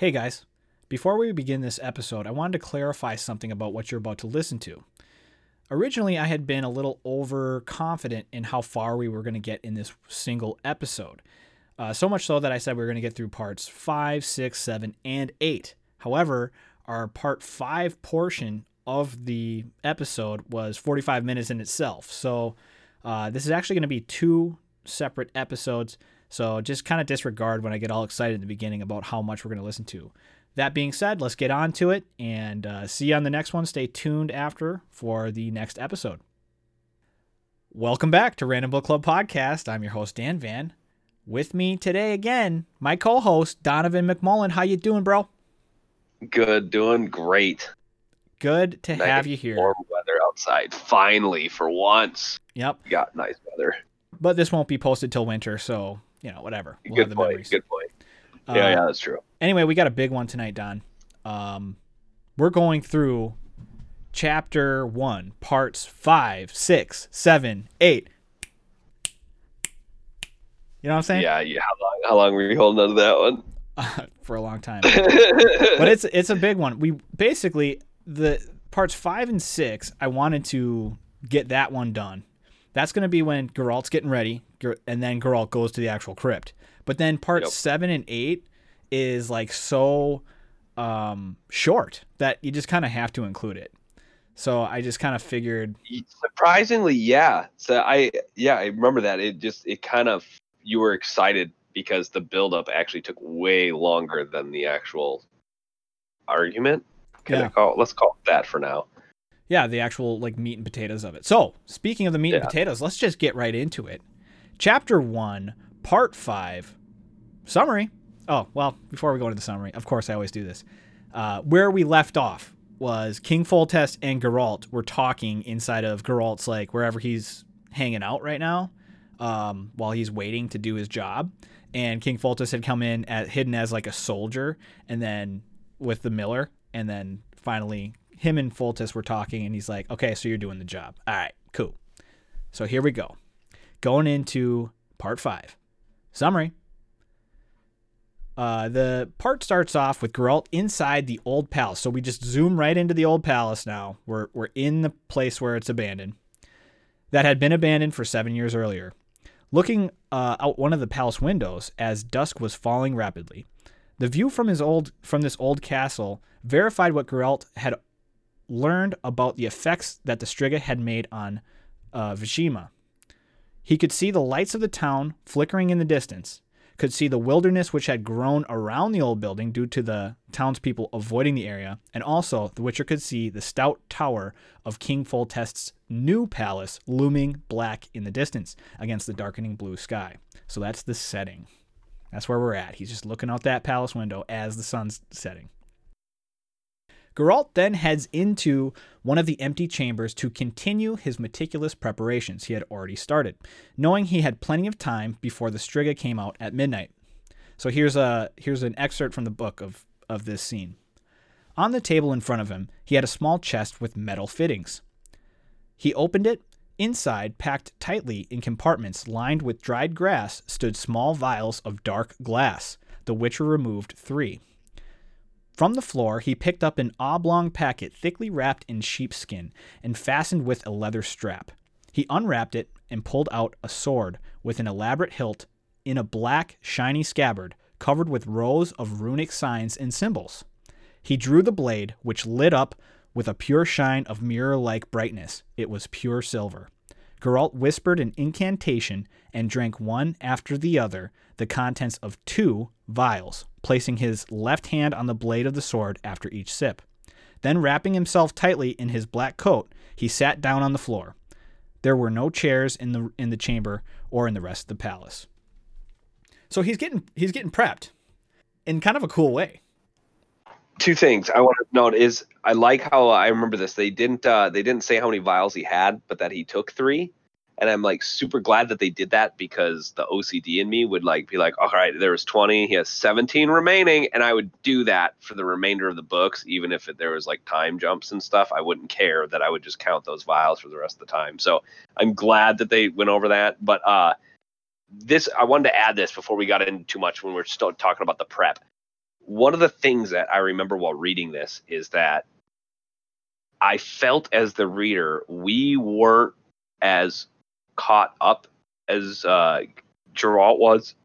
Hey guys, before we begin this episode, I wanted to clarify something about what you're about to listen to. Originally, I had been a little overconfident in how far we were going to get in this single episode. Uh, so much so that I said we were going to get through parts 5, 6, 7, and 8. However, our part 5 portion of the episode was 45 minutes in itself. So uh, this is actually going to be two separate episodes. So just kind of disregard when I get all excited in the beginning about how much we're going to listen to. That being said, let's get on to it and uh, see you on the next one. Stay tuned after for the next episode. Welcome back to Random Book Club Podcast. I'm your host Dan Van. With me today again, my co-host Donovan McMullen. How you doing, bro? Good, doing great. Good to nice have you here. Warm weather outside, finally for once. Yep, got nice weather. But this won't be posted till winter, so you know, whatever. We'll good point. Good point. Uh, yeah, yeah, that's true. Anyway, we got a big one tonight, Don. Um, we're going through chapter one, parts five, six, seven, eight. You know what I'm saying? Yeah, yeah. How long? How long were you holding on to that one? Uh, for a long time. but it's it's a big one. We basically the parts five and six. I wanted to get that one done that's going to be when Geralt's getting ready, and then Geralt goes to the actual crypt. But then part yep. seven and eight is like so um, short that you just kind of have to include it. So I just kind of figured. Surprisingly, yeah. So I yeah I remember that it just it kind of you were excited because the buildup actually took way longer than the actual argument. Can yeah. I call let's call it that for now yeah, the actual like meat and potatoes of it. So, speaking of the meat yeah. and potatoes, let's just get right into it. Chapter 1, Part 5, summary. Oh, well, before we go into the summary, of course I always do this. Uh, where we left off was King Foltest and Geralt were talking inside of Geralt's like wherever he's hanging out right now, um, while he's waiting to do his job. And King Foltest had come in at hidden as like a soldier, and then with the miller, and then finally him and Foltest were talking, and he's like, "Okay, so you're doing the job. All right, cool. So here we go. Going into part five. Summary. Uh, the part starts off with Geralt inside the old palace. So we just zoom right into the old palace now. We're, we're in the place where it's abandoned. That had been abandoned for seven years earlier. Looking uh, out one of the palace windows as dusk was falling rapidly, the view from his old from this old castle verified what Geralt had learned about the effects that the Striga had made on uh, Vizima. He could see the lights of the town flickering in the distance, could see the wilderness which had grown around the old building due to the townspeople avoiding the area, and also the Witcher could see the stout tower of King Foltest's new palace looming black in the distance against the darkening blue sky. So that's the setting. That's where we're at. He's just looking out that palace window as the sun's setting. Geralt then heads into one of the empty chambers to continue his meticulous preparations he had already started, knowing he had plenty of time before the Striga came out at midnight. So here's a here's an excerpt from the book of, of this scene. On the table in front of him, he had a small chest with metal fittings. He opened it. Inside, packed tightly in compartments lined with dried grass, stood small vials of dark glass. The Witcher removed three. From the floor, he picked up an oblong packet thickly wrapped in sheepskin and fastened with a leather strap. He unwrapped it and pulled out a sword with an elaborate hilt in a black, shiny scabbard covered with rows of runic signs and symbols. He drew the blade, which lit up with a pure shine of mirror like brightness. It was pure silver. Geralt whispered an incantation and drank one after the other the contents of two vials, placing his left hand on the blade of the sword after each sip. Then, wrapping himself tightly in his black coat, he sat down on the floor. There were no chairs in the in the chamber or in the rest of the palace. So he's getting he's getting prepped in kind of a cool way. Two things I want to note is I like how I remember this. They didn't uh, they didn't say how many vials he had, but that he took three and I'm like super glad that they did that because the OCD in me would like be like, all right, there was 20, he has 17 remaining, and I would do that for the remainder of the books, even if it, there was like time jumps and stuff. I wouldn't care that I would just count those vials for the rest of the time. So I'm glad that they went over that. But uh, this, I wanted to add this before we got into too much when we we're still talking about the prep. One of the things that I remember while reading this is that I felt as the reader we weren't as caught up as uh, Geralt was.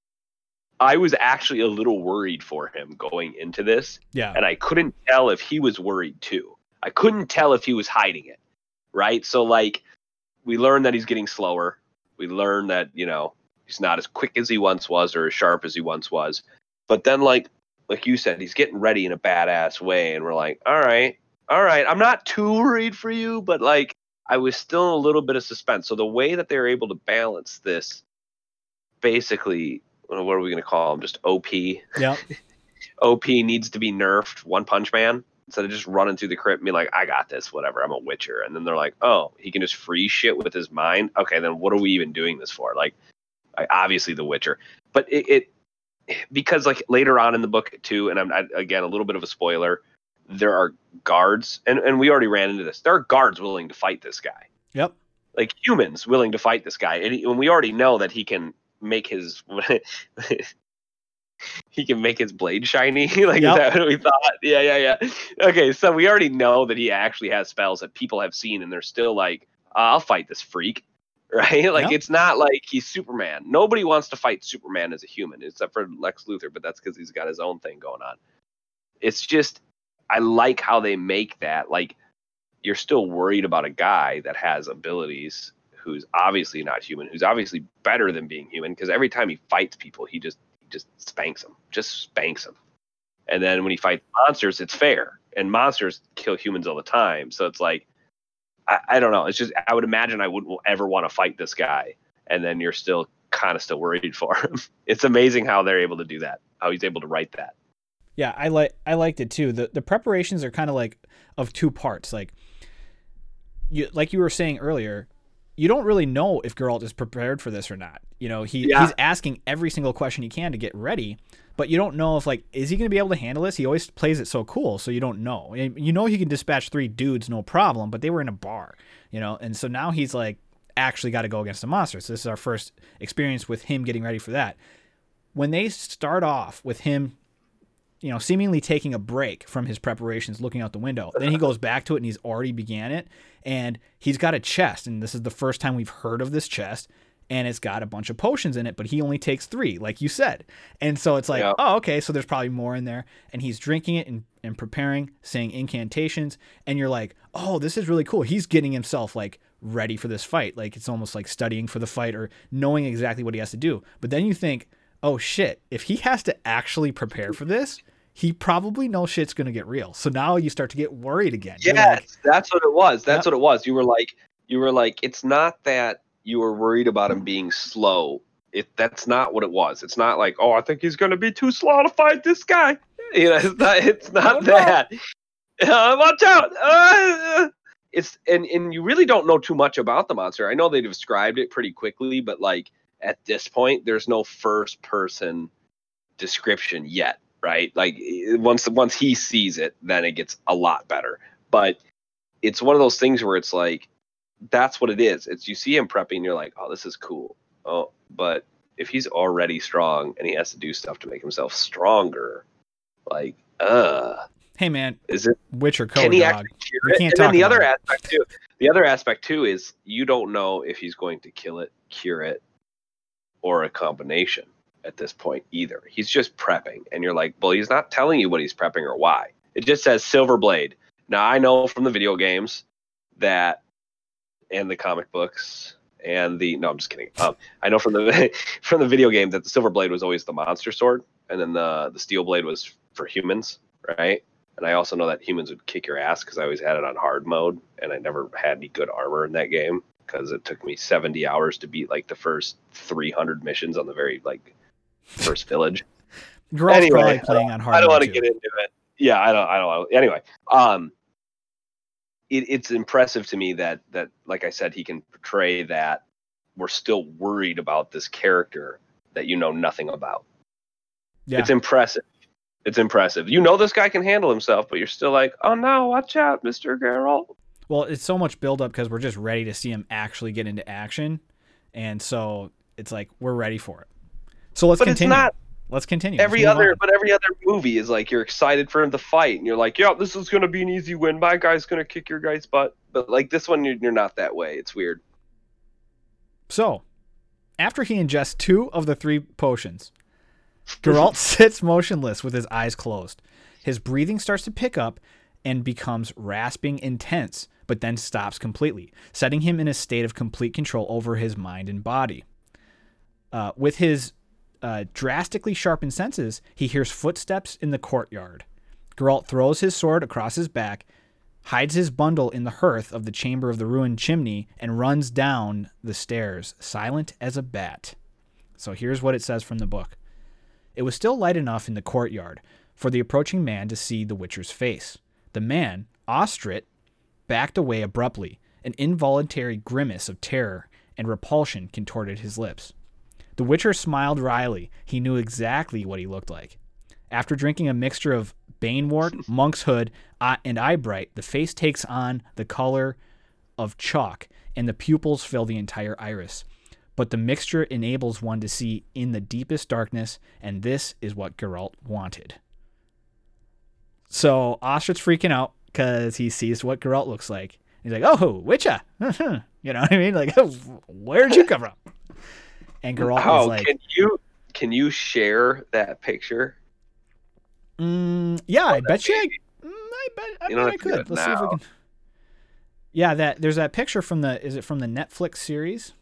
I was actually a little worried for him going into this, Yeah. and I couldn't tell if he was worried too. I couldn't tell if he was hiding it, right? So like, we learn that he's getting slower. We learn that you know he's not as quick as he once was or as sharp as he once was. But then like like you said, he's getting ready in a badass way, and we're like, all right, all right. I'm not too worried for you, but like I was still in a little bit of suspense. So the way that they're able to balance this, basically, what are we gonna call him? Just OP. Yeah. OP needs to be nerfed. One Punch Man instead of just running through the crypt and being like, I got this, whatever. I'm a Witcher, and then they're like, oh, he can just freeze shit with his mind. Okay, then what are we even doing this for? Like, I, obviously the Witcher, but it, it because like later on in the book too, and I'm I, again a little bit of a spoiler. There are guards, and and we already ran into this. There are guards willing to fight this guy Yep. like humans willing to fight this guy, and, he, and we already know that he can make his he can make his blade shiny. like Yep. is that what we thought? Yeah, yeah, yeah. Okay, so we already know that he actually has spells that people have seen, and they're still like, "I'll fight this freak." Right? Like it's not like he's Superman. Nobody wants to fight Superman as a human, except for Lex Luthor, but that's because he's got his own thing going on. It's just I like how they make that like you're still worried about a guy that has abilities who's obviously not human, who's obviously better than being human because every time he fights people, he just he just spanks them, just spanks them. And then when he fights monsters, it's fair, and monsters kill humans all the time. So it's like I, I don't know. It's just I would imagine I wouldn't ever want to fight this guy, and then you're still kind of still worried for him. It's amazing how they're able to do that. How he's able to write that. Yeah, I like I liked it too. The the preparations are kind of like of two parts. Like you like you were saying earlier, you don't really know if Geralt is prepared for this or not. You know, he Yeah. he's asking every single question he can to get ready, but you don't know if like is he going to be able to handle this? He always plays it so cool, so you don't know. You know he can dispatch three dudes no problem, but they were in a bar, you know. And so now he's like actually got to go against the monster. So this is our first experience with him getting ready for that. When they start off with him you know, seemingly taking a break from his preparations, looking out the window. Then he goes back to it and he's already began it. And he's got a chest. And this is the first time we've heard of this chest. And it's got a bunch of potions in it, but he only takes three, like you said. And so it's like, Yeah. oh, okay, so there's probably more in there. And he's drinking it and, and preparing, saying incantations. And you're like, oh, this is really cool. He's getting himself like ready for this fight. Like it's almost like studying for the fight or knowing exactly what he has to do. But then you think, oh shit, if he has to actually prepare for this, he probably knows shit's gonna get real. So now you start to get worried again. Yes, like, that's what it was. That's Yep. what it was. You were like, you were like, it's not that you were worried about him being slow. It that's not what it was. It's not like, oh, I think he's gonna be too slow to fight this guy. You know, it's not. It's not that. Uh, watch out! Uh, it's and and you really don't know too much about the monster. I know they described it pretty quickly, but like at this point, there's no first person description yet, right? Like once once he sees it, then it gets a lot better. But it's one of those things where it's like that's what it is. It's you see him prepping, you're like, oh, this is cool. Oh, but if he's already strong and he has to do stuff to make himself stronger, like, uh, hey man, is it Witcher can code he dog. actually can't And then the other it. aspect too, the other aspect too is you don't know if he's going to kill it, cure it, or a combination at this point either. He's just prepping, and you're like, well, he's not telling you what he's prepping or why. It just says Silver Blade. Now I know from the video games that, and the comic books, and the no, I'm just kidding. Um, I know from the from the video game that the Silver Blade was always the monster sword, and then the the Steel Blade was for humans, right? And I also know that humans would kick your ass because I always had it on hard mode, and I never had any good armor in that game because it took me 70 hours to beat like the first 300 missions on the very like first village. Geralt's Anyway, playing on hard. I don't want to get into it. Yeah, I don't. I don't. Wanna, anyway, um, it, it's impressive to me that that like I said, he can portray that we're still worried about this character that you know nothing about. Yeah. It's impressive. It's impressive. You know this guy can handle himself, but you're still like, oh no, watch out, Mister Geralt. Well, it's so much build up because we're just ready to see him actually get into action, and so it's like we're ready for it. So let's But continue. it's not. let's continue. Every Let's other, on. but every other movie is like you're excited for him to fight, and you're like, yeah, this is gonna be an easy win. My guy's gonna kick your guy's butt. But like this one, you're, you're not that way. It's weird. So, after he ingests two of the three potions, Geralt sits motionless with his eyes closed. His breathing starts to pick up and becomes rasping intense, but then stops completely, setting him in a state of complete control over his mind and body. Uh, with his uh, drastically sharpened senses, he hears footsteps in the courtyard. Geralt throws his sword across his back, hides his bundle in the hearth of the chamber of the ruined chimney, and runs down the stairs, silent as a bat. So here's what it says from the book. It was still light enough in the courtyard for the approaching man to see the Witcher's face. The man, Ostrit, backed away abruptly. An involuntary grimace of terror and repulsion contorted his lips. The Witcher smiled wryly. He knew exactly what he looked like. After drinking a mixture of Banewort, Monk's Hood, and Eyebright, the face takes on the color of chalk, and the pupils fill the entire iris. But the mixture enables one to see in the deepest darkness, and this is what Geralt wanted. So Ostrit's freaking out because he sees what Geralt looks like. He's like, "Oh, Witcher," you know what I mean? Like, where'd you come from? And Geralt is like, can you can you share that picture? mm, "Yeah, I Oh, bet you, I, mm, I bet, I, You bet I have to do could." Let's see if we can. Yeah, that there's that picture from the is it from the Netflix series?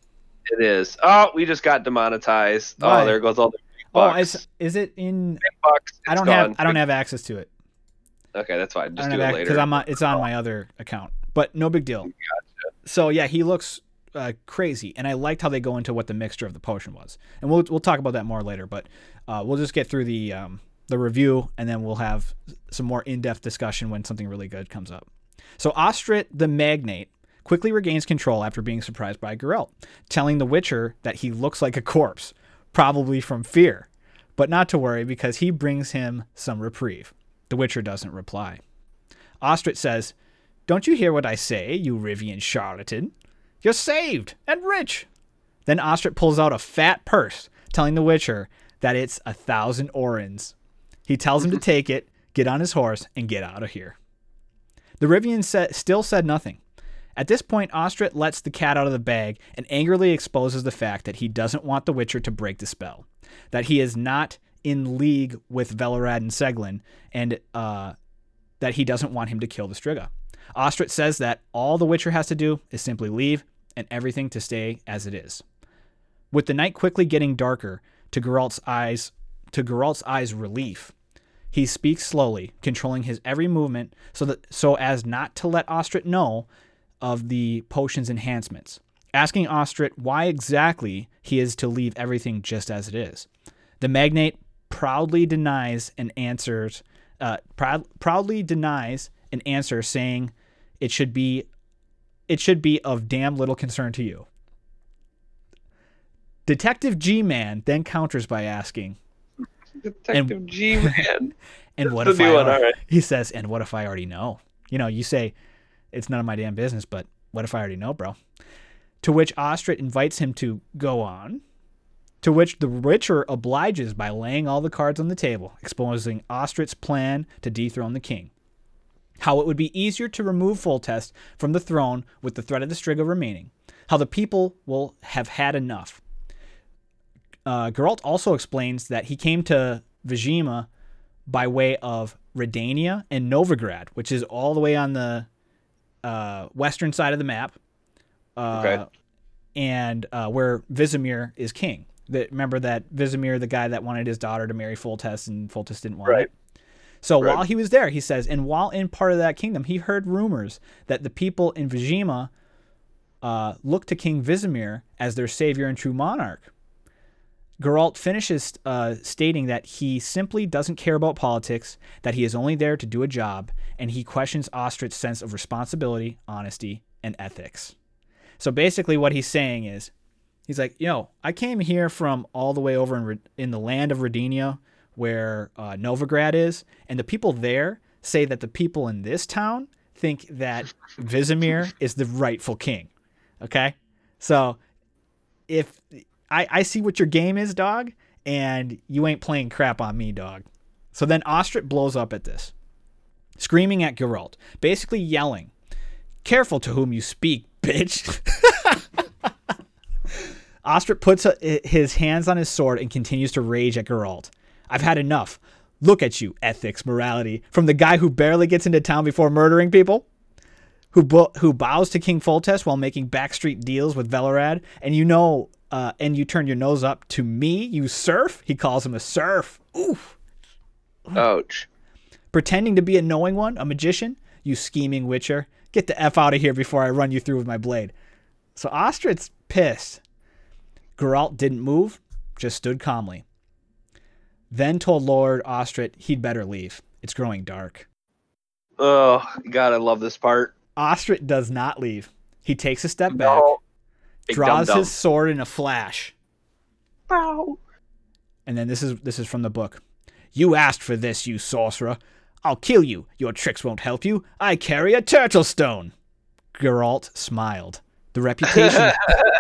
It is. Oh, we just got demonetized. Why? Oh, there goes all the Oh, is is it in? Bucks. I don't gone. have I don't have access to it. Okay, that's fine. Just do it because. I'm on, it's on my other account, but no big deal. So yeah, he looks uh, crazy, and I liked how they go into what the mixture of the potion was, and we'll we'll talk about that more later. But uh, we'll just get through the um, the review, and then we'll have some more in depth discussion when something really good comes up. So Ostrit the Magnate quickly regains control after being surprised by Geralt, telling the Witcher that he looks like a corpse, probably from fear, but not to worry because he brings him some reprieve. The Witcher doesn't reply. Ostrit says, Don't you hear what I say, you Rivian charlatan? You're saved and rich. Then Ostrit pulls out a fat purse, telling the Witcher that it's a thousand orens. He tells him to take it, get on his horse, and get out of here. The Rivian sa- still said nothing. At this point, Ostrit lets the cat out of the bag and angrily exposes the fact that he doesn't want the Witcher to break the spell, that he is not in league with Velerad and Seglin, and uh, that he doesn't want him to kill the Striga. Ostrit says that all the Witcher has to do is simply leave and everything to stay as it is. With the night quickly getting darker, to Geralt's eyes, to Geralt's eyes' relief, he speaks slowly, controlling his every movement so that so as not to let Ostrit know of the potion's enhancements, asking Ostrit why exactly he is to leave everything just as it is. The magnate proudly denies and answers, uh, proud, proudly denies an answer, saying it should be, it should be of damn little concern to you. Detective G-Man then counters by asking, Detective G man. "And what That's if I?" one, al- all right. He says, "And what if I already know?" You know, you say, "It's none of my damn business," but what if I already know, bro? To which Ostrit invites him to go on. To which the Witcher obliges by laying all the cards on the table, exposing Ostrit's plan to dethrone the king. How it would be easier to remove Foltest from the throne with the threat of the Striga remaining. How the people will have had enough. Uh, Geralt also explains that he came to Vizima by way of Redania and Novigrad, which is all the way on the uh, western side of the map, uh, Okay. and uh, where Vizimir is king. That remember that Vizimir, the guy that wanted his daughter to marry Foltest, and Foltest didn't want Right. it. So Right. while he was there, he says, and while in part of that kingdom, he heard rumors that the people in Vizima uh, looked to King Vizimir as their savior and true monarch. Geralt finishes uh, stating that he simply doesn't care about politics, that he is only there to do a job, and he questions Ostrit's sense of responsibility, honesty, and ethics. So basically, what he's saying is, he's like, yo, I came here from all the way over in, in the land of Redania, where uh, Novigrad is, and the people there say that the people in this town think that Vizimir is the rightful king. Okay? So if I, I see what your game is, dog, and you ain't playing crap on me, dog. So then Ostrit blows up at this, screaming at Geralt, basically yelling, Careful to whom you speak, bitch. Ostrit puts his hands on his sword and continues to rage at Geralt. I've had enough. Look at you, ethics, morality, from the guy who barely gets into town before murdering people, who bo- who bows to King Foltest while making backstreet deals with Velerad, and you know, uh, and you turn your nose up to me, you serf. He calls him a serf. Oof. Ouch. Pretending to be a knowing one, a magician, you scheming witcher. Get the f out of here before I run you through with my blade. So Ostrit's pissed. Geralt didn't move, just stood calmly. Then told Lord Ostrit he'd better leave. It's growing dark. Oh, God, I love this part. Ostrit does not leave. He takes a step back, No. Draws dum-dum. his sword in a flash, Bow. and then this is this is from the book. You asked for this, you sorcerer. I'll kill you. Your tricks won't help you. I carry a turtle stone. Geralt smiled. The reputation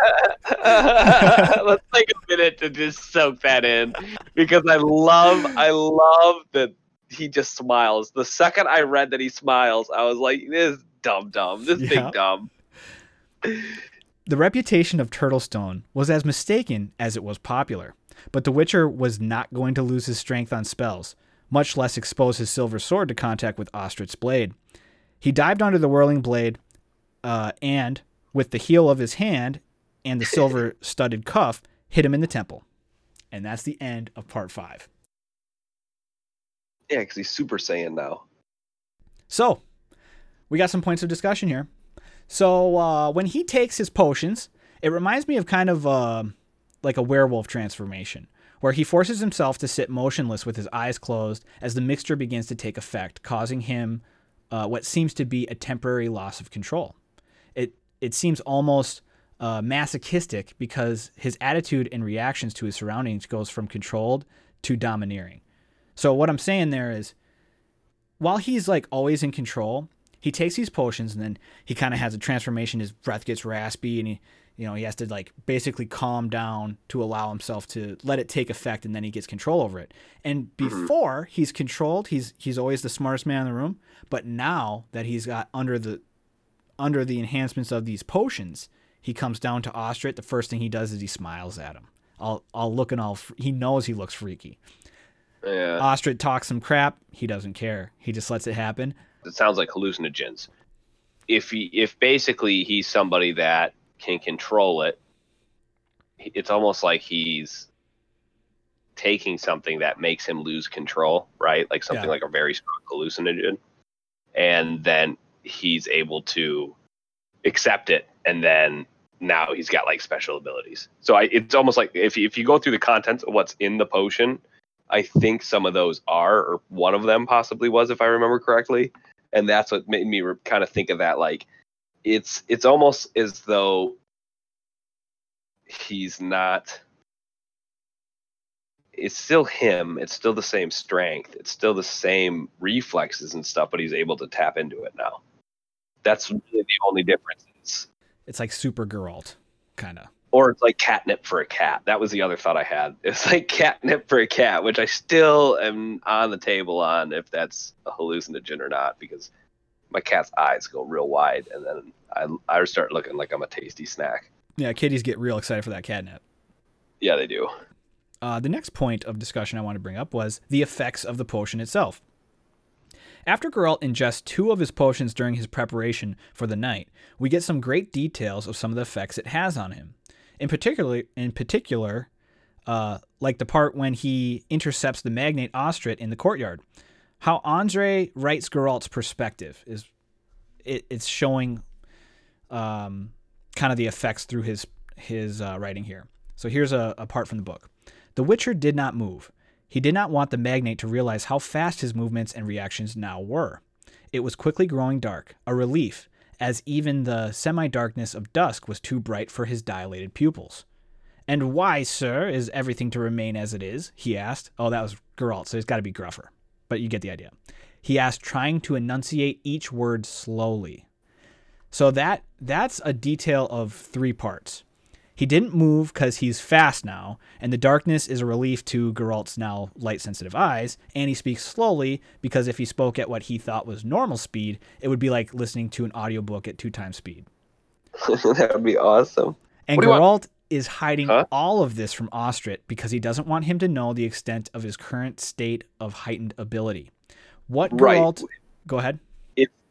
Let's take a minute to just soak that in because I love, I love that he just smiles. The second I read that he smiles, I was like, "This dumb, dumb, this Yeah. big dumb." The reputation of Turtlestone was as mistaken as it was popular, but the Witcher was not going to lose his strength on spells, much less expose his silver sword to contact with Ostrit's blade. He dived under the whirling blade, uh, and, with the heel of his hand and the silver studded cuff, hit him in the temple. And that's the end of part five. Yeah, because he's Super Saiyan now. So, we got some points of discussion here. So, uh, when he takes his potions, it reminds me of kind of uh, like a werewolf transformation, where he forces himself to sit motionless with his eyes closed as the mixture begins to take effect, causing him uh, what seems to be a temporary loss of control. It it seems almost uh, masochistic because his attitude and reactions to his surroundings goes from controlled to domineering. So what I'm saying there is while he's like always in control, he takes these potions and then he kind of has a transformation. His breath gets raspy and he, you know, he has to like basically calm down to allow himself to let it take effect and then he gets control over it. And before he's controlled, he's he's always the smartest man in the room. But now that he's got under the under the enhancements of these potions, he comes down to Ostrit. The first thing he does is he smiles at him. All all looking all he knows he looks freaky. Yeah, Ostrit talks some crap. He doesn't care. He just lets it happen. it sounds like hallucinogens. If he, if basically he's somebody that can control it, it's almost like he's taking something that makes him lose control, right? Like something Yeah. like a very strong hallucinogen, and then he's able to accept it, and then now he's got like special abilities. So I, it's almost like if if you go through the contents of what's in the potion, I think some of those are, or one of them possibly was, if I remember correctly, and that's what made me re- kind of think of that. Like, it's it's almost as though he's not. It's still him. It's still the same strength. It's still the same reflexes and stuff, but he's able to tap into it now. That's really the only difference. It's like Super Geralt, kind of. or it's like catnip for a cat. That was the other thought I had. It's like catnip for a cat, which I still am on the table on if that's a hallucinogen or not, because my cat's eyes go real wide, and then I I start looking like I'm a tasty snack. Yeah, kitties get real excited for that catnip. Yeah, they do. Uh, the next point of discussion I want to bring up was the effects of the potion itself. After Geralt ingests two of his potions during his preparation for the night, we get some great details of some of the effects it has on him. In particular, in particular, uh, like the part when he intercepts the magnate Ostrit in the courtyard. How Andre writes Geralt's perspective is it, it's showing um, kind of the effects through his his uh, writing here. So here's a, a part from the book. The Witcher did not move. He did not want the magnate to realize how fast his movements and reactions now were. It was quickly growing dark, a relief, as even the semi darkness of dusk was too bright for his dilated pupils. And why, sir, is everything to remain as it is? he asked. Oh, that was Geralt, so he's got to be gruffer. But you get the idea. He asked, trying to enunciate each word slowly. So that that's a detail of three parts. He didn't move because he's fast now, and the darkness is a relief to Geralt's now light sensitive eyes, and he speaks slowly because if he spoke at what he thought was normal speed, it would be like listening to an audiobook at two times speed. that would be awesome. And What Geralt is hiding Huh? all of this from Ostrit because he doesn't want him to know the extent of his current state of heightened ability. What Right. Geralt go ahead.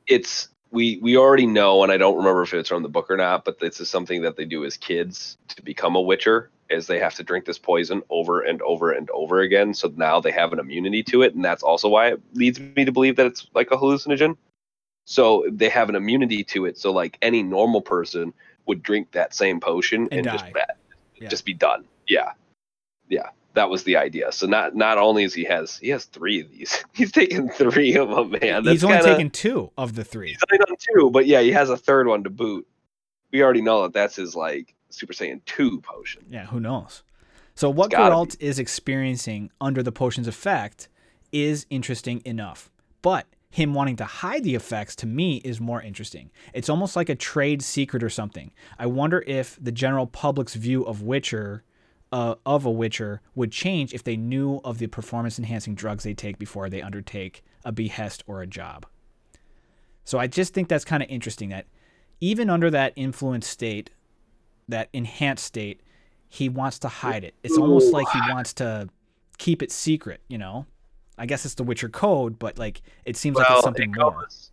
It's we we already know, and I don't remember if it's from the book or not, but this is something that they do as kids to become a Witcher, is they have to drink this poison over and over and over again. So now they have an immunity to it, and that's also why it leads me to believe that it's like a hallucinogen. So they have an immunity to it. So like any normal person would drink that same potion And and, just Yeah. just be done. Yeah, yeah, that was the idea. So not not only is he has he has three of these, he's taken three of them, man. He's only kinda- taken two of the three. He's only done two, but yeah, he has a third one to boot. We already know that that's his like Super Saiyan two potion. Yeah, who knows? So what Geralt is experiencing under the potion's effect is interesting enough. But him wanting to hide the effects to me is more interesting. It's almost like a trade secret or something. I wonder if the general public's view of Witcher uh, of a Witcher would change if they knew of the performance enhancing drugs they take before they undertake a behest or a job. So I just think that's kind of interesting that even under that influence state, that enhanced state, he wants to hide it. It's almost like he wants to keep it secret, you know? I guess it's the Witcher code, but like it seems like it's something it more. goes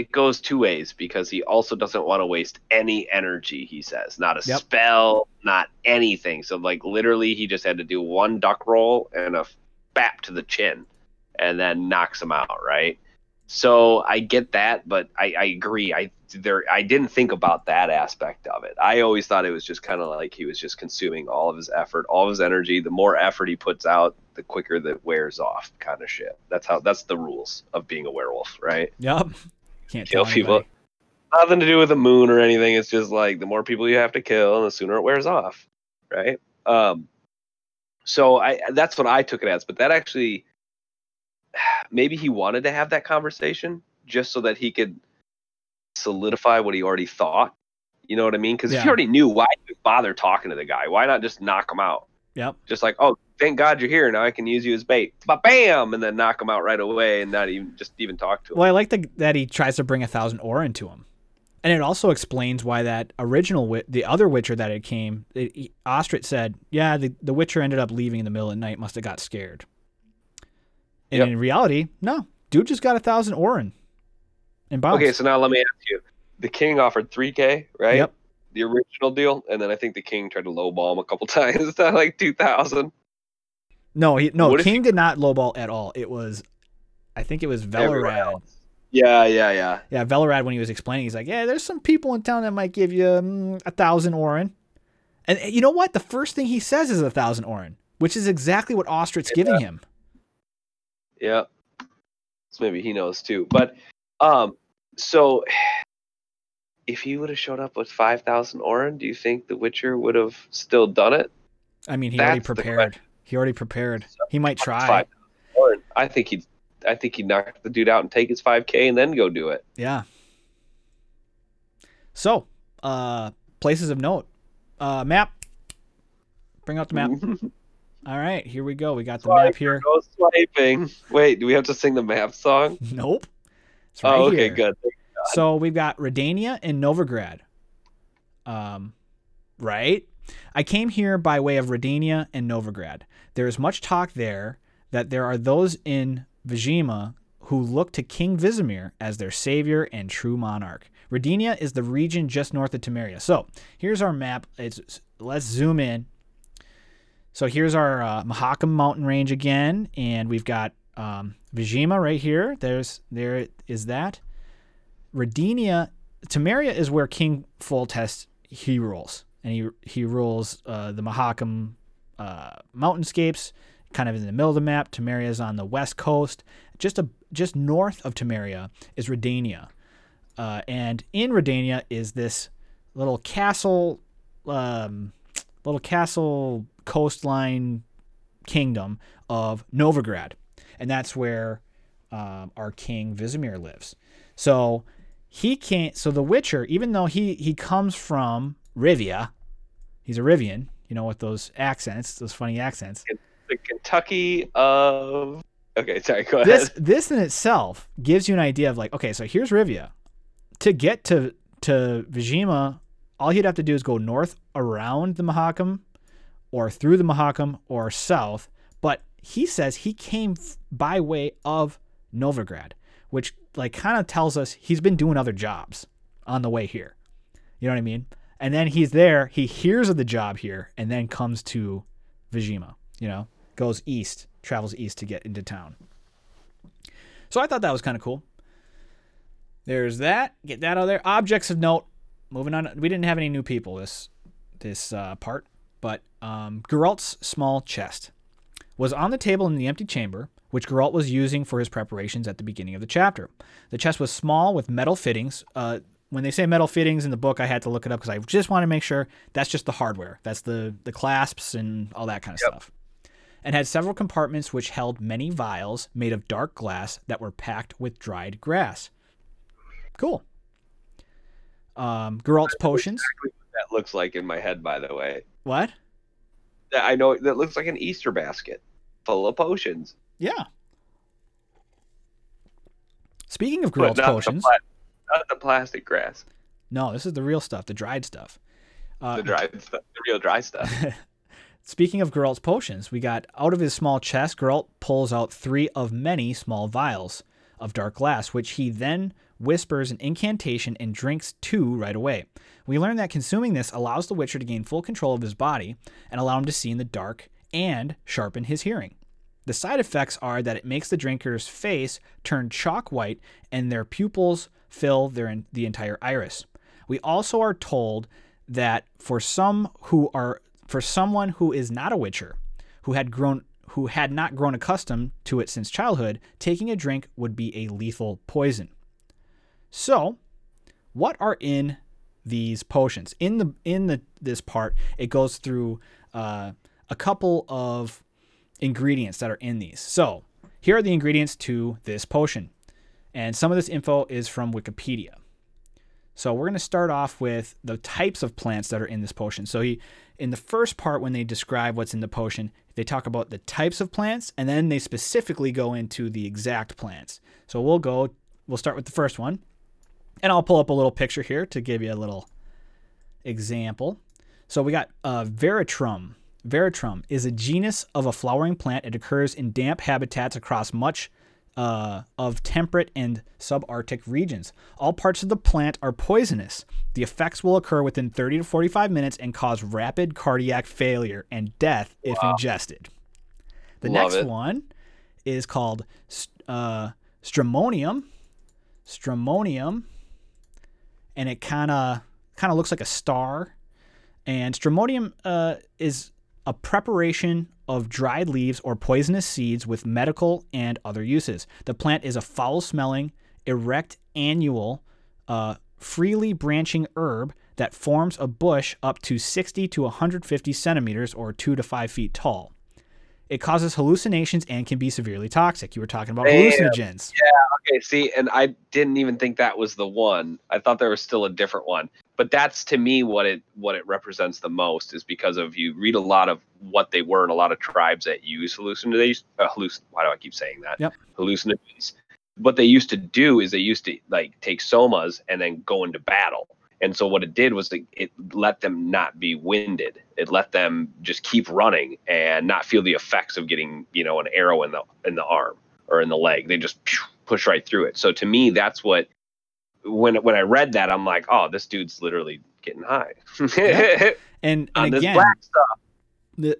it goes two ways because he also doesn't want to waste any energy. He says not a Yep. spell, not anything. So like literally, he just had to do one duck roll and a bap to the chin, and then knocks him out. Right. So I get that, but I, I agree. I there I didn't think about that aspect of it. I always thought it was just kind of like he was just consuming all of his effort, all of his energy. The more effort he puts out, the quicker that wears off, kind of shit. That's how that's the rules of being a werewolf, right? Yep. Can't Kill tell people. anybody. Nothing to do with the moon or anything. It's just like the more people you have to kill, the sooner it wears off, right? Um, so I that's what I took it as. But that actually, maybe he wanted to have that conversation just so that he could solidify what he already thought. You know what I mean? Because if Yeah. he already knew, why bother talking to the guy? Why not just knock him out? Yep. Just like, oh, thank God you're here. Now I can use you as bait. But bam, and then knock him out right away, and not even just even talk to him. Well, I like the, that he tries to bring a thousand ore into him, and it also explains why that original wit, the other Witcher that it came, it, he- Ostrit said, yeah, the, the Witcher ended up leaving in the middle of the night, must have got scared. And Yep. in reality, no, dude just got a thousand ore in, and bounced. Okay, so now let me ask you: the king offered 3k, right? Yep. The original deal, and then I think the king tried to lowball him a couple times to like 2,000. no, he no What King did not lowball at all. It was, I think it was Velerad. Yeah, yeah, yeah. Yeah, Velerad when he was explaining, he's like, "Yeah, there's some people in town that might give you mm, a thousand oren." And uh, you know what? The first thing he says is a thousand oren, which is exactly what Ostrit's giving him. Yeah. So maybe he knows too. But um so if he would have showed up with 5,000 Oren, do you think the Witcher would have still done it? I mean, he already That's the prepared. He already prepared. He might try. 5,000 Oren. I think he'd I think he'd knock the dude out and take his 5k and then go do it. Yeah. So, uh, places of note. Uh, map. Bring out the map. All right, here we go. We got the map here. Go swiping. Wait, do we have to sing the map song? Nope. It's right oh, okay, here. good. So we've got Redania and Novigrad. Um, right? I came here by way of Redania and Novigrad. There is much talk there that there are those in Vizima who look to King Vizimir as their savior and true monarch. Redania is the region just north of Temeria. So here's our map. It's let's zoom in. So here's our uh, Mahakam mountain range again, and we've got um, Vizima right here. There's there is that. Redania, Temeria is where King Foltest he rules, and he he rules uh, the Mahakam uh, mountainscapes, kind of in the middle of the map. Temeria is on the west coast. Just a just north of Temeria is Redania, uh, and in Redania is this little castle, um, little castle coastline kingdom of Novigrad, and that's where um, our king Vizimir lives. So he can't. So the Witcher, even though he he comes from Rivia, He's a Rivian, you know, with those accents, those funny accents. The Kentucky of. Okay, sorry. Go ahead. This this in itself gives you an idea of like, okay, so here's Rivia. To get to to Vizima, all he'd have to do is go north around the Mahakam, or through the Mahakam, or south. But he says he came by way of Novigrad, which like kind of tells us he's been doing other jobs on the way here. You know what I mean? And then he's there, he hears of the job here, and then comes to Vizima, you know, goes east, travels east to get into town. So I thought that was kind of cool. There's that. Get that out of there. Objects of note. Moving on. We didn't have any new people this this uh, part, but um, Geralt's small chest was on the table in the empty chamber, which Geralt was using for his preparations at the beginning of the chapter. The chest was small with metal fittings. Uh, when they say metal fittings in the book, I had to look it up because I just want to make sure that's just the hardware. That's the the clasps and all that kind of Yep. stuff. And had several compartments which held many vials made of dark glass that were packed with dried grass. Cool. Um, Geralt's potions. Exactly that looks like in my head, by the way. What? I know that looks like an Easter basket full of potions. Yeah. Speaking of But Geralt's not the potions, pla- not the plastic grass, no, this is the real stuff, the dried stuff. Uh, the dry stuff, the real dry stuff. Speaking of Geralt's potions, we got out of his small chest, Geralt pulls out three of many small vials of dark glass, which he then whispers an incantation and drinks two right away. We learn that consuming this allows the Witcher to gain full control of his body and allow him to see in the dark and sharpen his hearing. The side effects are that it makes the drinker's face turn chalk white and their pupils fill their the entire iris. We also are told that for some who are for someone who is not a witcher, who had grown who had not grown accustomed to it since childhood, taking a drink would be a lethal poison. So, what are in these potions? In the in the this part, it goes through uh, a couple of ingredients that are in these. So, here are the ingredients to this potion. And some of this info is from Wikipedia. So we're going to start off with the types of plants that are in this potion. So he, in the first part, when they describe what's in the potion, they talk about the types of plants, and then they specifically go into the exact plants. So we'll go, we'll start with the first one, and I'll pull up a little picture here to give you a little example. So we got uh, Veratrum. Veratrum is a genus of a flowering plant. It occurs in damp habitats across much uh, of temperate and subarctic regions. All parts of the plant are poisonous. The effects will occur within 30 to 45 minutes and cause rapid cardiac failure and death if ingested. The Love next it. one is called uh, Stramonium. Stramonium, and it kind of kind of looks like a star. And stramonium uh, is a preparation of dried leaves or poisonous seeds with medical and other uses. The plant is a foul-smelling, erect annual, uh, freely branching herb that forms a bush up to 60 to 150 centimeters or two to five feet tall. It causes hallucinations and can be severely toxic. You were talking about Damn. hallucinogens. Yeah. Okay, see, and I didn't even think that was the one. I thought there was still a different one. But that's to me what it what it represents the most is because of you read a lot of what they were in a lot of tribes that use hallucinogens. Uh, hallucin- why do I keep saying that? Yep. Hallucinogens. What they used to do is they used to like take somas and then go into battle. And so what it did was it, it let them not be winded. It let them just keep running and not feel the effects of getting, you know, an arrow in the in the arm or in the leg. They just push right through it. So to me, that's what when when I read that, I'm like, oh, this dude's literally getting high Yeah. And, on and this again,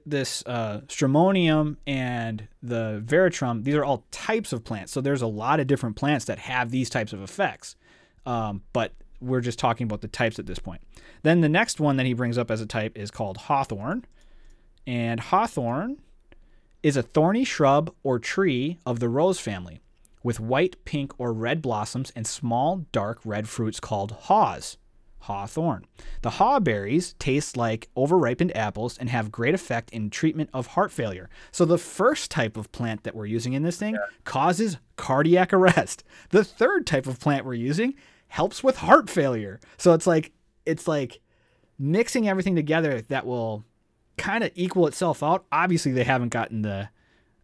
this uh, stramonium and the veratrum, these are all types of plants. So there's a lot of different plants that have these types of effects. Um, but we're just talking about the types at this point. Then the next one that he brings up as a type is called hawthorn. And hawthorn is a thorny shrub or tree of the rose family with white, pink, or red blossoms and small, dark red fruits called haws. Hawthorn. The haw berries taste like overripened apples and have great effect in treatment of heart failure. So the first type of plant that we're using in this thing causes cardiac arrest. The third type of plant we're using helps with heart failure. So it's like it's like mixing everything together that will kind of equal itself out. Obviously, they haven't gotten the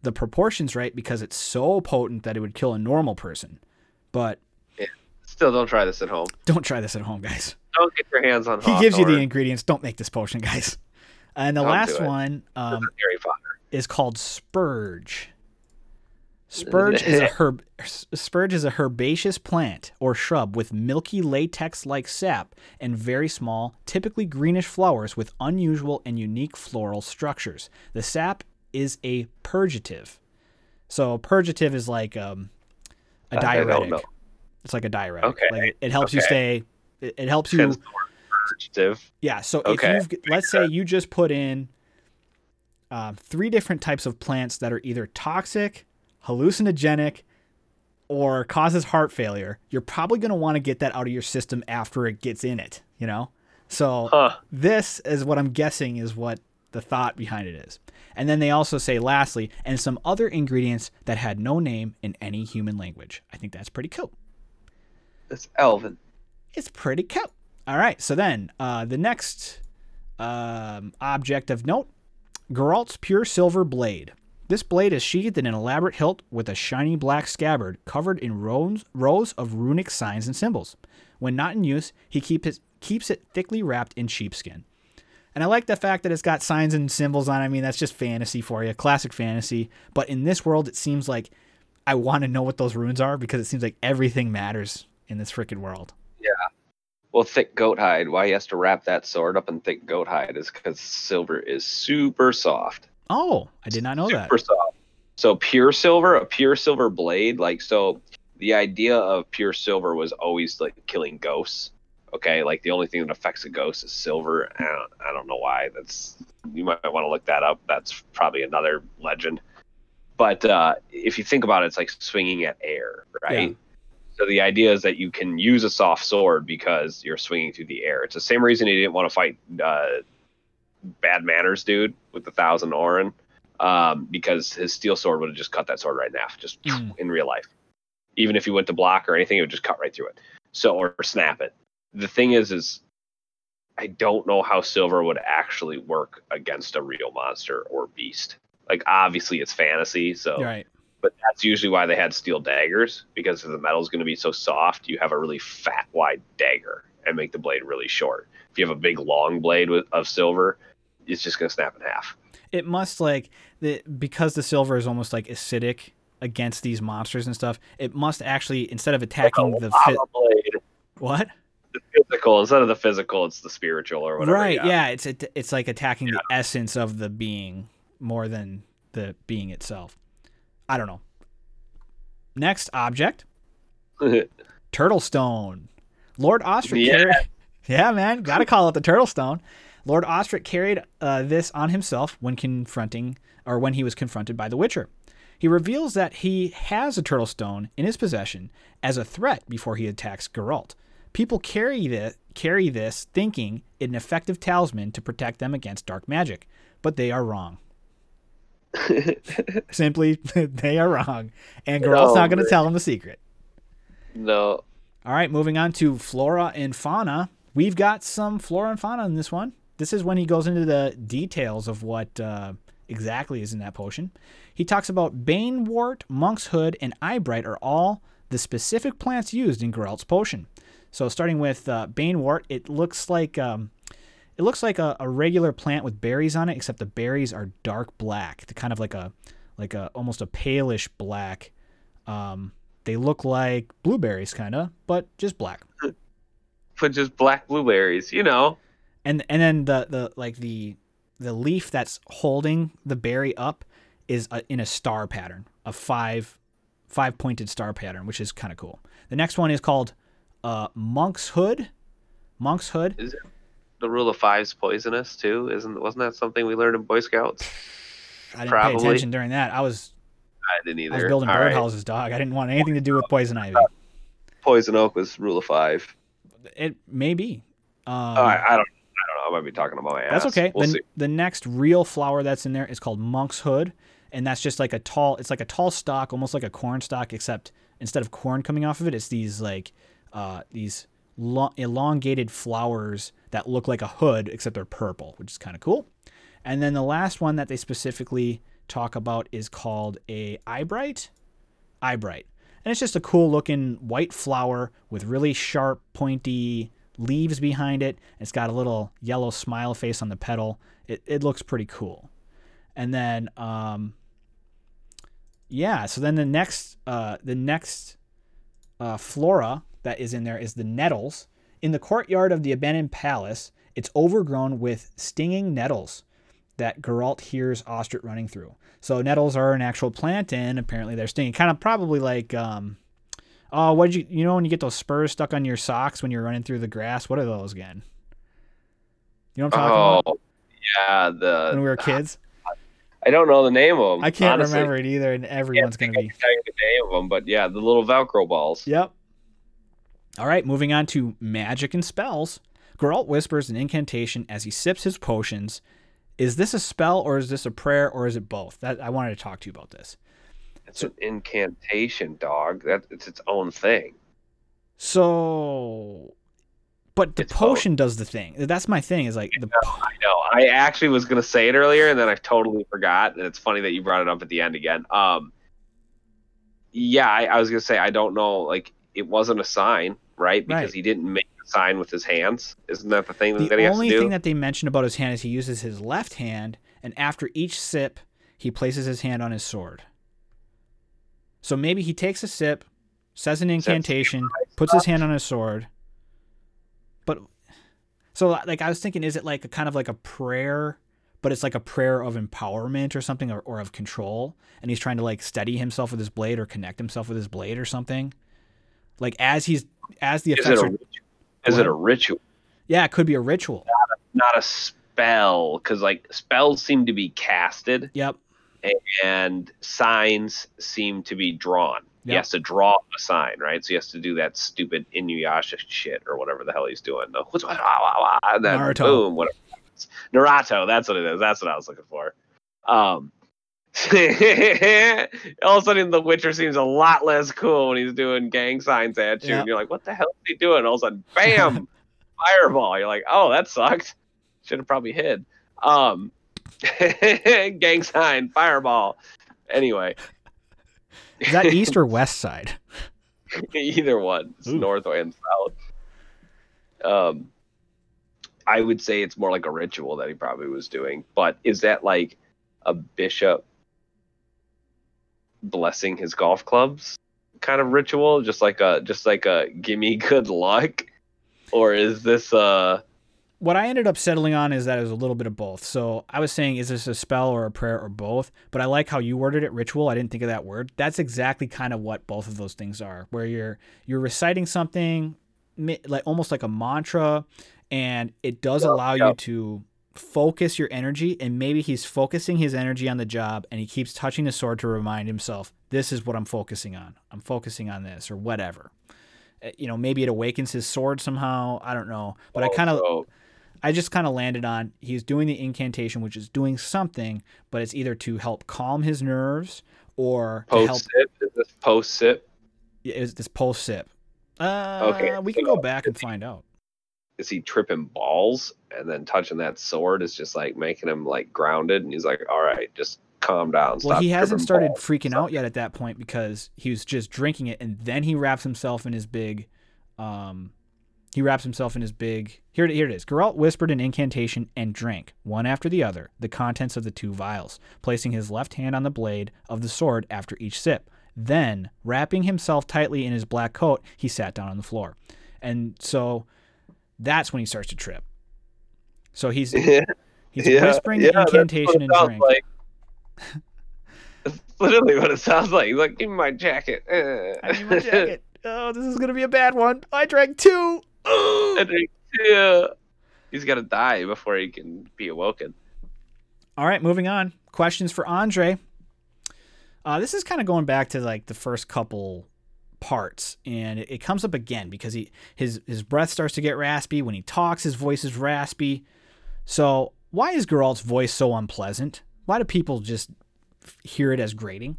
the proportions right because it's so potent that it would kill a normal person. But yeah. Still, don't try this at home. don't try this at home, guys. Don't get your hands on. He gives you the ingredients. Don't make this potion, guys. And the Don't last one um, is Harry Potter. is called spurge. Spurge is a herb. Spurge is a herbaceous plant or shrub with milky latex-like sap and very small, typically greenish flowers with unusual and unique floral structures. The sap is a purgative. So purgative is like um, a diuretic. It's like a diuretic. Okay. Like it, helps you stay. It, it helps you. Hence the word purgative. Yeah. So Okay. if you've let's say you just put in uh, three different types of plants that are either toxic, hallucinogenic, or causes heart failure, you're probably going to want to get that out of your system after it gets in it. You know. So Huh. this is what I'm guessing is what the thought behind it is. And then they also say, lastly, and some other ingredients that had no name in any human language. I think that's pretty cool. It's Elven. It's pretty cool. All right, so then uh, the next um, object of note Geralt's Pure Silver Blade. This blade is sheathed in an elaborate hilt with a shiny black scabbard covered in rows, rows of runic signs and symbols. When not in use, he keep it, keeps it thickly wrapped in sheepskin. And I like the fact that it's got signs and symbols on. it. I mean, that's just fantasy for you, classic fantasy. But in this world, it seems like I want to know what those runes are because it seems like everything matters in this freaking world. Yeah. Well, thick goat hide. Why he has to wrap that sword up in thick goat hide is because silver is super soft. Oh, I did not know that. super soft. So pure silver, a pure silver blade, like so the idea of pure silver was always like killing ghosts. Okay, like the only thing that affects a ghost is silver. I don't, I don't know why. That's you might want to look that up. That's probably another legend. But uh, if you think about it, it's like swinging at air, right? Yeah. So the idea is that you can use a soft sword because you're swinging through the air. It's the same reason he didn't want to fight uh, Bad Manners dude with the thousand oren, um, because his steel sword would have just cut that sword right in half, just Mm. in real life. Even if he went to block or anything, it would just cut right through it. So or snap it. The thing is, is I don't know how silver would actually work against a real monster or beast. Like obviously it's fantasy, so Right. but that's usually why they had steel daggers because if the metal's going to be so soft, you have a really fat, wide dagger and make the blade really short. If you have a big, long blade with, of silver, it's just going to snap in half. It must like the because the silver is almost like acidic against these monsters and stuff. It must actually instead of attacking the fi- blade, what? the physical instead of the physical, it's the spiritual or whatever. right. yeah. Yeah. It's it, it's like attacking the essence of the being more than the being itself. I don't know. Next object, turtle stone. Lord Ostrit Yeah. Yeah, man, gotta call it the turtle stone. Lord Ostrit carried uh, this on himself when confronting, or when he was confronted by the Witcher. He reveals that he has a turtle stone in his possession as a threat before he attacks Geralt. People carry this, carry this thinking it an effective talisman to protect them against dark magic, but they are wrong. Simply, they are wrong, and Geralt's Oh, not going to tell them the secret. no. All right, moving on to flora and fauna. We've got some flora and fauna in this one. This is when he goes into the details of what uh, exactly is in that potion. He talks about banewort, monk's hood, and eyebright are all the specific plants used in Geralt's potion. So starting with uh, banewort, it looks like um, it looks like a, a regular plant with berries on it, except the berries are dark black. They're kind of like a like a almost a palish black. Um, they look like blueberries, kind of, but just black. But just black blueberries, you know. And and then the the like the the leaf that's holding the berry up is a, in a star pattern, a five five pointed star pattern, which is kind of cool. The next one is called uh, monk's hood. Monk's hood. Is it the rule of five's poisonous too? Isn't wasn't that something we learned in Boy Scouts? I didn't pay attention during that. I was I didn't either. I was building All right. birdhouses, dog. I didn't want anything to do with poison ivy. Poison oak was rule of five. It may be. Um, right, I don't. I don't know. I might be talking about my ass. That's okay. We'll the, the next real flower that's in there is called monk's hood, and that's just like a tall. It's like a tall stalk, almost like a corn stalk, except instead of corn coming off of it, it's these like uh, these lo- elongated flowers that look like a hood, except they're purple, which is kind of cool. And then the last one that they specifically talk about is called a eyebright. Eyebright. And it's just a cool looking white flower with really sharp, pointy leaves behind it. It's got a little yellow smile face on the petal. It, it looks pretty cool. And then, um, yeah, so then the next, uh, the next uh, flora that is in there is the nettles. In the courtyard of the abandoned palace, it's overgrown with stinging nettles that Geralt hears Ostrit running through. So nettles are an actual plant, and apparently they're stinging. Kind of probably like, um, oh, what did you you know when you get those spurs stuck on your socks when you're running through the grass? What are those again? You know what I'm talking Oh, about? yeah. The When we were kids, I don't know the name of them. I can't honestly. remember it either, and everyone's be. Can tell you the name of them, but yeah, the little Velcro balls. Yep. All right, moving on to magic and spells. Geralt whispers an incantation as he sips his potions. Is this a spell or is this a prayer or is it both? That I wanted to talk to you about this. It's an incantation, dog. That it's its own thing. So, but the It's both. potion does the thing. That's my thing. Is like the po- I know. I actually was gonna say it earlier, and then I totally forgot. And it's funny that you brought it up at the end again. Um, yeah, I, I was gonna say I don't know. Like, it wasn't a sign, right? Because Right. he didn't make sign with his hands. Isn't that the thing the that he has only to do? thing that they mention about his hand is he uses his left hand, and after each sip, he places his hand on his sword. So maybe he takes a sip, says an incantation, puts his hand on his sword. But so like I was thinking, is it like a kind of like a prayer, but it's like a prayer of empowerment or something, or, or of control, and he's trying to like steady himself with his blade or connect himself with his blade or something. Like as he's as the effects are? Is it a ritual? yeah, it could be a ritual. Not a spell, because like spells seem to be casted, Yep. and signs seem to be drawn. He has to draw a sign, right? So he has to do that stupid Inuyasha shit or whatever the hell he's doing. What's what, and then Naruto. boom, whatever. Naruto, that's what it is. That's what I was looking for. Um, all of a sudden, The Witcher seems a lot less cool when he's doing gang signs at you, Yeah. and you're like, "What the hell is he doing?" All of a sudden, bam, fireball. You're like, "Oh, that sucked. Should have probably hid." Um, gang sign, fireball. Anyway, Is that east or west side? either one, it's Ooh. north and south. Um, I would say it's more like a ritual that he probably was doing. But is that like a bishop blessing his golf clubs kind of ritual, just like a just like a gimme good luck, or is this uh What I ended up settling on is that it was a little bit of both. So I was saying, is this a spell or a prayer or both? But I like how you worded it, ritual. I didn't think of that word. That's exactly kind of what both of those things are, where you're you're reciting something like almost like a mantra, and it does Yep, allow you to focus your energy. And maybe he's focusing his energy on the job, and he keeps touching the sword to remind himself, "This is what I'm focusing on. I'm focusing on this, or whatever." Uh, You know, maybe it awakens his sword somehow. I don't know, but I kind of also- I just kind of landed on he's doing the incantation, which is doing something, but it's either to help calm his nerves or to help. post sip? Is this post sip? Is this post sip? Uh, Okay, we can so go back and find out. Is he tripping balls and then touching that sword is just like making him like grounded and he's like, all right, just calm down. Well, he hasn't started balls." freaking out yet at that point because he was just drinking it, and then he wraps himself in his big. Um, he wraps himself in his big. Here, here it is. Geralt whispered an incantation and drank, one after the other, the contents of the two vials, placing his left hand on the blade of the sword after each sip. Then, wrapping himself tightly in his black coat, he sat down on the floor. And so that's when he starts to trip. So he's he's whispering the that's what incantation and drink. Like. That's literally what it sounds like. He's like, give me my jacket. I need my jacket. Oh, this is gonna be a bad one. I drank two. And he- yeah. He's got to die before he can be awoken. All right, moving on. Questions for Andre. Uh, this is kind of going back to like the first couple parts, and it, it comes up again because he his his breath starts to get raspy when he talks. His voice is raspy. So why is Geralt's voice so unpleasant? Why do people just hear it as grating?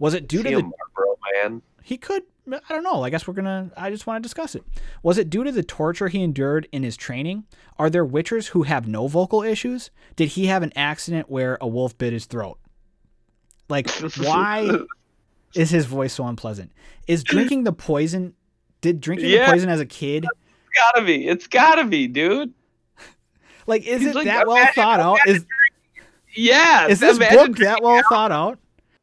Was it due to the Marlboro man? he could I don't know. I guess we're gonna. I just want to discuss it. Was it due to the torture he endured in his training? Are there witchers who have no vocal issues? Did he have an accident where a wolf bit his throat? Like, why is his voice so unpleasant? Is drinking the poison? Did drinking Yeah. the poison as a kid? It's gotta be. It's gotta be, dude. Like, is He's it like, that well thought out? Is Yeah. is this book that well out thought out?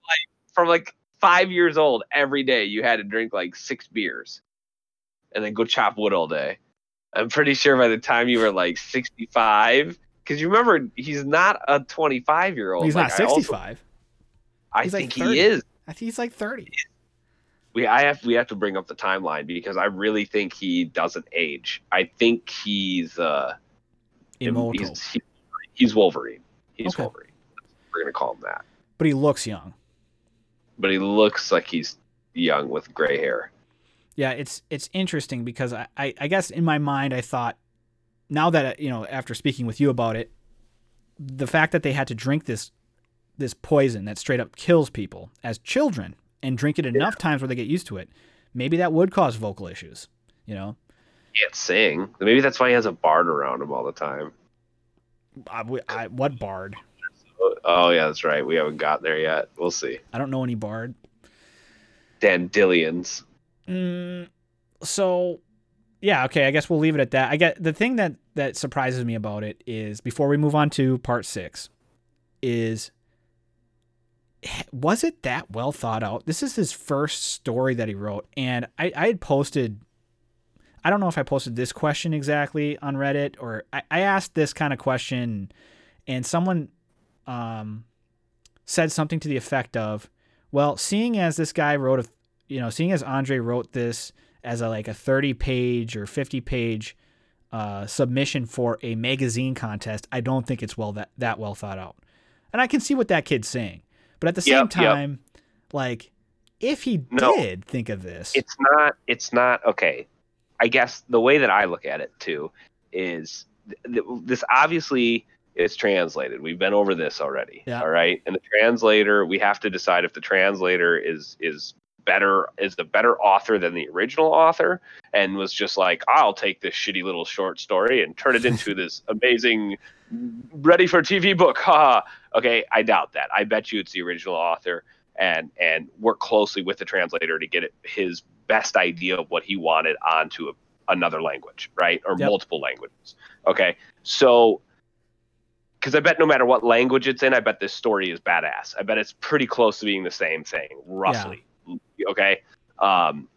Like from like five years old, every day you had to drink like six beers, and then go chop wood all day. I'm pretty sure by the time you were like 65, because you remember he's not a 25 year old. He's not sixty-five. I, He's like think 30. he is. I think he's like thirty. we I have we have to bring up the timeline because I really think he doesn't age. I think he's uh Immortal, he's, he- he's Wolverine. He's Okay. Wolverine. We're gonna call him that. but he looks young. But he looks like he's young with gray hair. Yeah, it's it's interesting because I, I, I guess in my mind I thought now that you know after speaking with you about it, the fact that they had to drink this this poison that straight up kills people as children and drink it enough times where they get used to it, maybe that would cause vocal issues. You know, Can't sing. Maybe that's why he has a bard around him all the time. I what bard? Oh yeah, that's right. We haven't got there yet. We'll see. I don't know any bard. Dandelions. Mm, so yeah, okay, I guess we'll leave it at that. I get the thing that that surprises me about it is before we move on to part 6 is was it that well thought out? This is his first story that he wrote and I I had posted I don't know if I posted this question exactly on Reddit or I, I asked this kind of question and someone um said something to the effect of, well, seeing as this guy wrote a you know, seeing as Andre wrote this as a like a 30 page or 50 page uh, submission for a magazine contest, I don't think it's well that that well thought out. And I can see what that kid's saying, but at the same Yep, yep. time, like if he No. did think of this, It's not. It's not okay. I guess the way that I look at it too is th- th- this obviously is translated. We've been over this already. Yeah. All right. And the translator, we have to decide if the translator is is better is the better author than the original author and was just like I'll take this shitty little short story and turn it into this amazing ready for TV book. Ha. okay, I doubt that. I bet you it's the original author and and work closely with the translator to get it, his best idea of what he wanted onto a, another language, right? Or Yep. multiple languages. Okay. So because I bet no matter what language it's in, I bet this story is badass. I bet it's pretty close to being the same thing, roughly. Okay. Um,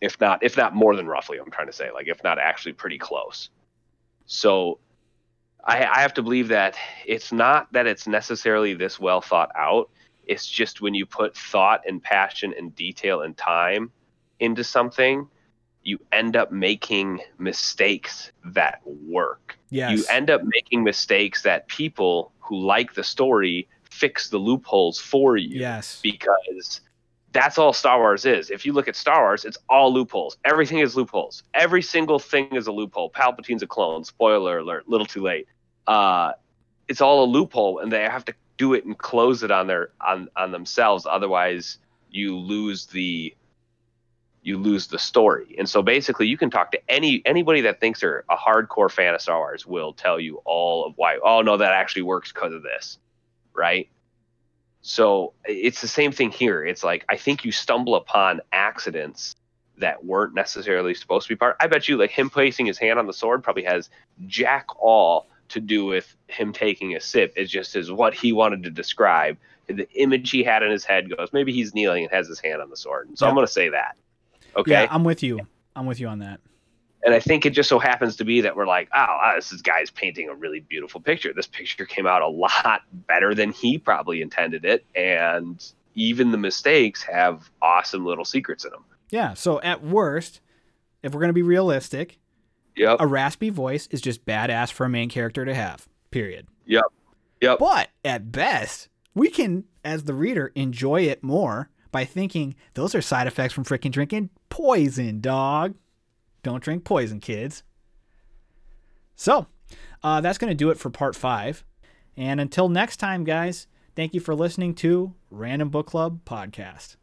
if not, if not more than roughly, I'm trying to say, like, if not actually pretty close. So I, I have to believe that it's not that it's necessarily this well thought out. It's just when you put thought and passion and detail and time into something, you end up making mistakes that work yes, you end up making mistakes that people who like the story fix the loopholes for you yes, because that's all Star Wars is. If you look at Star Wars, it's all loopholes. Everything is loopholes. Every single thing is a loophole. Palpatine's a clone. Spoiler alert. Little too late. Uh, it's all a loophole, and they have to do it and close it on their on on themselves. Otherwise, you lose the you lose the story. And so basically, you can talk to any anybody that thinks they're a hardcore fan of Star Wars will tell you all of why. Oh no, that actually works because of this, right? So it's the same thing here. It's like I think you stumble upon accidents that weren't necessarily supposed to be part. I bet you like him placing his hand on the sword probably has jack all to do with him taking a sip. It's just is what he wanted to describe. The image he had in his head goes, maybe he's kneeling and has his hand on the sword. So I'm going to say that. Okay. yeah. I'm with you. I'm with you on that. And I think it just so happens to be that we're like, oh, ah, this guy's painting a really beautiful picture. This picture came out a lot better than he probably intended it, and even the mistakes have awesome little secrets in them. Yeah. So at worst, if we're gonna be realistic, Yep. a raspy voice is just badass for a main character to have. Period. Yep. Yep. But at best, we can, as the reader, enjoy it more by thinking those are side effects from freaking drinking poison, dog. Don't drink poison, kids. So, uh, that's going to do it for part five. And until next time, guys, thank you for listening to Random Book Club Podcast.